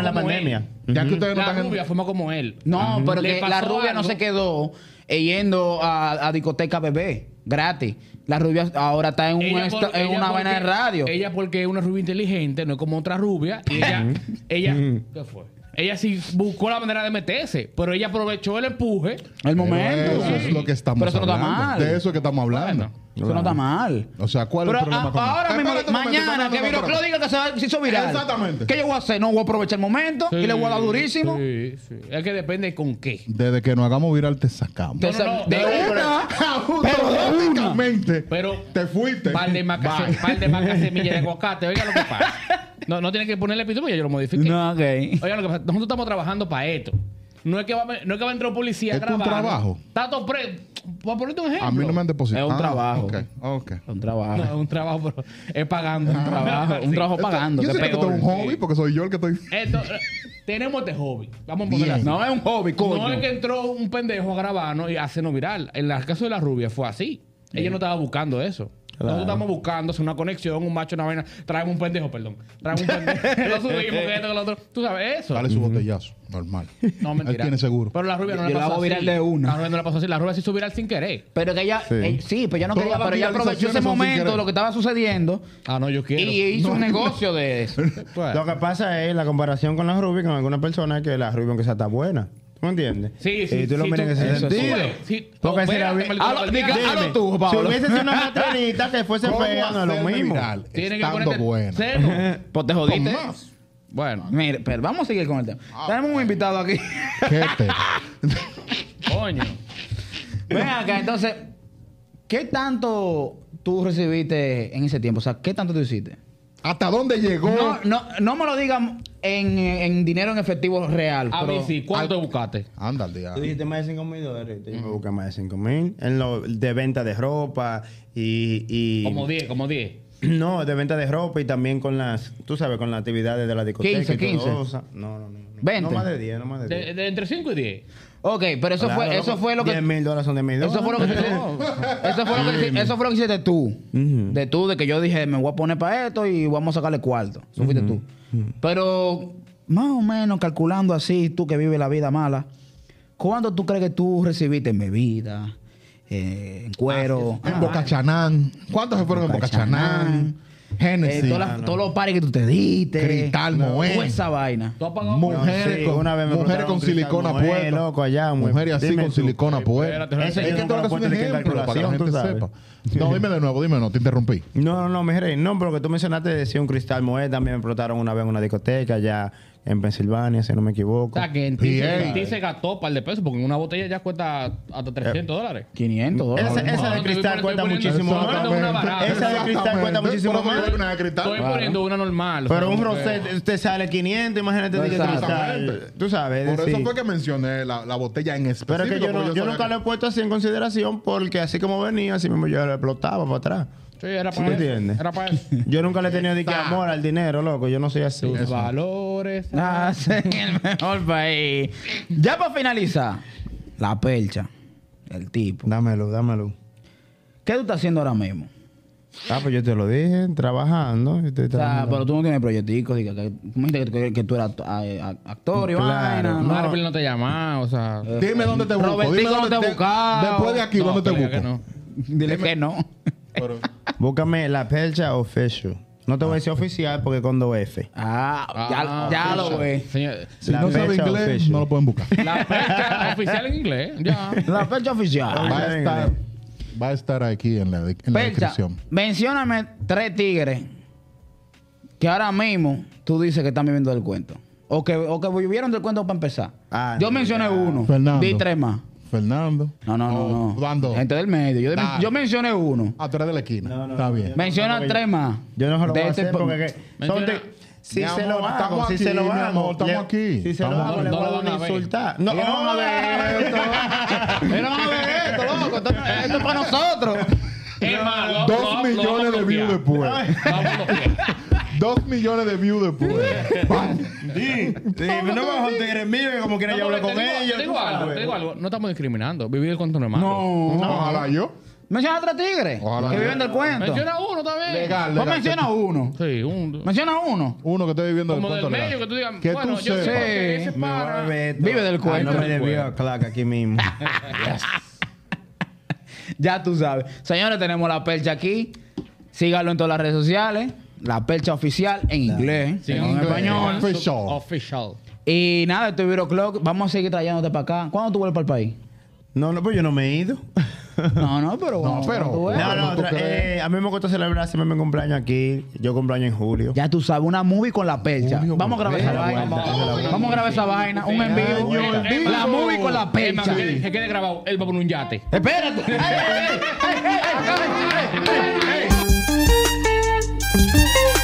La pandemia. ya que ustedes no La rubia como él. No, pero que la rubia no se quedó yendo a, a discoteca bebé, gratis. La rubia ahora está en, un Ella esta- por- en una vaina de radio. Ella porque es una rubia inteligente, no es como otra rubia. Y ella, ella, ¿qué fue? Ella sí buscó la manera de meterse, pero ella aprovechó el empuje. el momento. Pero Eso es lo que estamos Pero eso no está hablando. mal. De eso es que estamos hablando. Bueno. Eso no está mal. O sea, ¿cuál Pero es el problema a- con ahora eso? mismo, momento, mañana, que Viroclo diga que se, va- se hizo viral. Exactamente. ¿Qué yo voy a hacer? No voy a aprovechar el momento y le voy a dar durísimo. Sí, sí. Es que depende con qué. Desde que nos hagamos viral te sacamos. De, No, no, no. de Pero- una. Pero de una. Automáticamente Pero te fuiste. par de macas, par de macas semillas de aguacate. Oiga lo que pasa. No, no tiene que ponerle episodio porque ya yo lo modifiqué. No, ok. Oiga lo que pasa. Nosotros estamos trabajando para esto. No es que va, a- no es que va a entrar un policía Es a un grabar. trabajo. Está todo pre... Para ponerte un ejemplo. A mí no me han depositado. Es un Ah, trabajo. Ok, ok. Un trabajo. No, es un trabajo, pero es pagando. Un trabajo. Un trabajo pagando. Yo que sé que esto peor. es un hobby porque soy yo el que estoy. Esto, eh, tenemos este hobby. Vamos a ponerlo así. No es un hobby, coño. No es que entró un pendejo a grabarnos y a hacernos viral. En el caso de la rubia fue así. Ella no estaba buscando eso. Nosotros estamos buscando hacer una conexión, un macho, una vaina. Traemos un pendejo, perdón. Traemos un pendejo. lo subimos, que esto, que lo otro. Tú sabes eso. Dale su botellazo. Normal. No, mentira. Él tiene seguro. Pero la rubia no Yo le la pasó hago viral así. de una. La rubia no le pasó así. La rubia se hizo viral sin querer. Pero que ella, Sí. eh, sí, pero yo no Todas quería, las pero ella aprovechó ese viralizaciones son sin momento querer. de lo que estaba sucediendo Ah, no, yo quiero. y hizo un negocio de eso. Pues, Lo que pasa es la comparación con la rubia con algunas personas que la rubia aunque sea está buena. ¿Tú me entiendes? Sí, sí, Y tú lo sí, miras en ese sentido. Sí. Porque si la Espérate, vi- me Hazlo- lo- diga- diga- hazlo tú, Si Pablo. hubiese sido una matrenita que fuese ¿Cómo fea, no es lo mismo. viral Tiene que ponerte buena? seno. Pues te jodiste. Bueno, Mire, pero vamos a seguir con el tema. Tenemos un invitado aquí. ¿Qué te? coño. Ven acá, entonces, ¿qué tanto tú recibiste en ese tiempo? O sea, ¿qué tanto tú hiciste? ¿Hasta dónde llegó? No, no, no me lo digan en, en dinero en efectivo real. A pero- mí sí. ¿Cuánto te buscaste? Anda al Tú dijiste más de 5 mil dólares. Yo me busqué más de 5 mil. En lo de venta de ropa y. y Como 10, como 10. No, de venta de ropa y también con las. Tú sabes, con las actividades de la discoteca. 15, y todo 15. eso. No, no, no. no. 20. No más de 10, no más de 10. De, de entre 5 y 10. Ok, pero eso Claro, fue, eso fue lo que. 10 mil dólares son de mil Eso fue lo que No. eso fue lo que eso fue lo que hiciste tú. De tú, de que yo dije, me voy a poner para esto y vamos a sacarle cuarto. Eso fuiste tú. Pero más o menos calculando así, tú que vives la vida mala, ¿cuánto tú crees que tú recibiste en bebida, eh, en cuero? En Ah, Boca Chanán. ¿Cuántos se fueron en Boca Boca Chanán? Chanán. Genesis. eh, todas las- todos los pares que tú te diste. Cristal Moé. Toda esa vaina. Mujeres sí, con, una vez me mujeres con silicona puesta. loco, allá, mujeres así con tú. silicona puesta. Espérate, Es que lo eres un ejemplo para que la gente sepa. No, dime de nuevo, dime, no te interrumpí. No, no, no, mi rey. No, pero que tú mencionaste decía un cristal Moed. También me explotaron una vez en una discoteca allá en Pensilvania, si no me O equivoco. sea, que en ti, PA. en ti se gastó un par de pesos porque en una botella ya cuesta hasta 300 dólares. 500 dólares. Esa, de cristal cuesta muchísimo más. Esa de cristal cuesta muchísimo más. Estoy poniendo una normal. o Pero un rosé te sale 500, imagínate de cristal. Tú sabes, Por eso fue que mencioné la, la botella en específico. Pero es que yo, no- yo nunca que- lo he puesto así en consideración porque así como venía, así mismo yo le explotaba para atrás. Sí, era ¿Sí para me eso. entiendes? Era para eso. Yo nunca le he tenido de que amor al dinero, loco. Yo no soy así. Tus valores. Hacen el mejor país. Ya para finalizar, la percha, el tipo. Dámelo, dámelo. ¿Qué tú estás haciendo ahora mismo? Ah, pues yo te lo dije, trabajando. Estoy O sea, pero tú no tienes proyecticos. diga, que, dijiste que, que tú eras act- a- a- actor y Claro. vaina. ¿no? Marvel no te llama, o sea. Dime dónde te busco. Dime no dónde te ha buscado. Después de aquí, No, ¿dónde te que que busco? no. Dile que no. Pero- Búscame la percha official. No te voy a decir oficial porque con dos F. Ah, ya, Ah, ya lo oficial. Señor, Si La no sabe fecha inglés, official. no lo pueden buscar. La fecha oficial en inglés, ya. La percha oficial. Va a estar, va a estar aquí en la, en la Percha, descripción. mencióname tres tigres que ahora mismo tú dices que están viviendo del cuento. O que, o que vivieron del cuento para empezar. Ah, Yo no, mencioné ya. uno. Fernando. Di tres más. Fernando. No, no, no, Oh, no. Dando. Gente del medio. Yo, yo mencioné uno. Ah, tú eres de la esquina. No, no, Está bien. Menciona no, tres más. Yo no se lo De voy a este hacer po- porque si se lo hago, estamos si aquí, se lo hago, estamos aquí. Si se lo hago, le voy a dar a una insultar. No, no van a ver esto. No van a ver esto, loco. Esto, es para nosotros. Es más, lo- Dos lo- lo millones vamos a de views después. A. Dos millones de views después. Pam. Sí, no me vas a tigre mío que como quiera yo porque con te digo- ellos. Te digo algo, sabes. te digo algo. No estamos discriminando. Vivir el cuento no es malo. No. Ojalá yo. Menciona tres tigres Ojalá que yo. viven del cuento. Menciona uno también. Legal, Vos legal. menciona uno. Sí, un. Menciona uno. Uno que esté viviendo Como del del cuento medio legal. que tú digas. Que bueno, tú yo sé sepas. que ese Me voy a pana- beber esto. Vive del Ah, cuento. No me debió a clac aquí mismo. Ya tú sabes. Señores, tenemos la percha aquí. Síganlo en todas las redes sociales. La percha oficial en inglés, Sí, en español. Official. Official. Y nada, este Viro Clock. Vamos a seguir trayéndote para acá. ¿Cuándo tú vuelves para el país? No, no, pues yo no me he ido. No, no, pero. No, pero-. No, no, eh, a mí me gusta celebrar siempre mi cumpleaños aquí. Yo cumpleaños en julio. Ya tú sabes, una movie con la percha. Julio Vamos a grabar esa vaina. Vamos a grabar esa vaina. Un en vivo. Año en vivo. La movie con la percha. que quede grabado. Él va por un yate. Espérate. Thank you.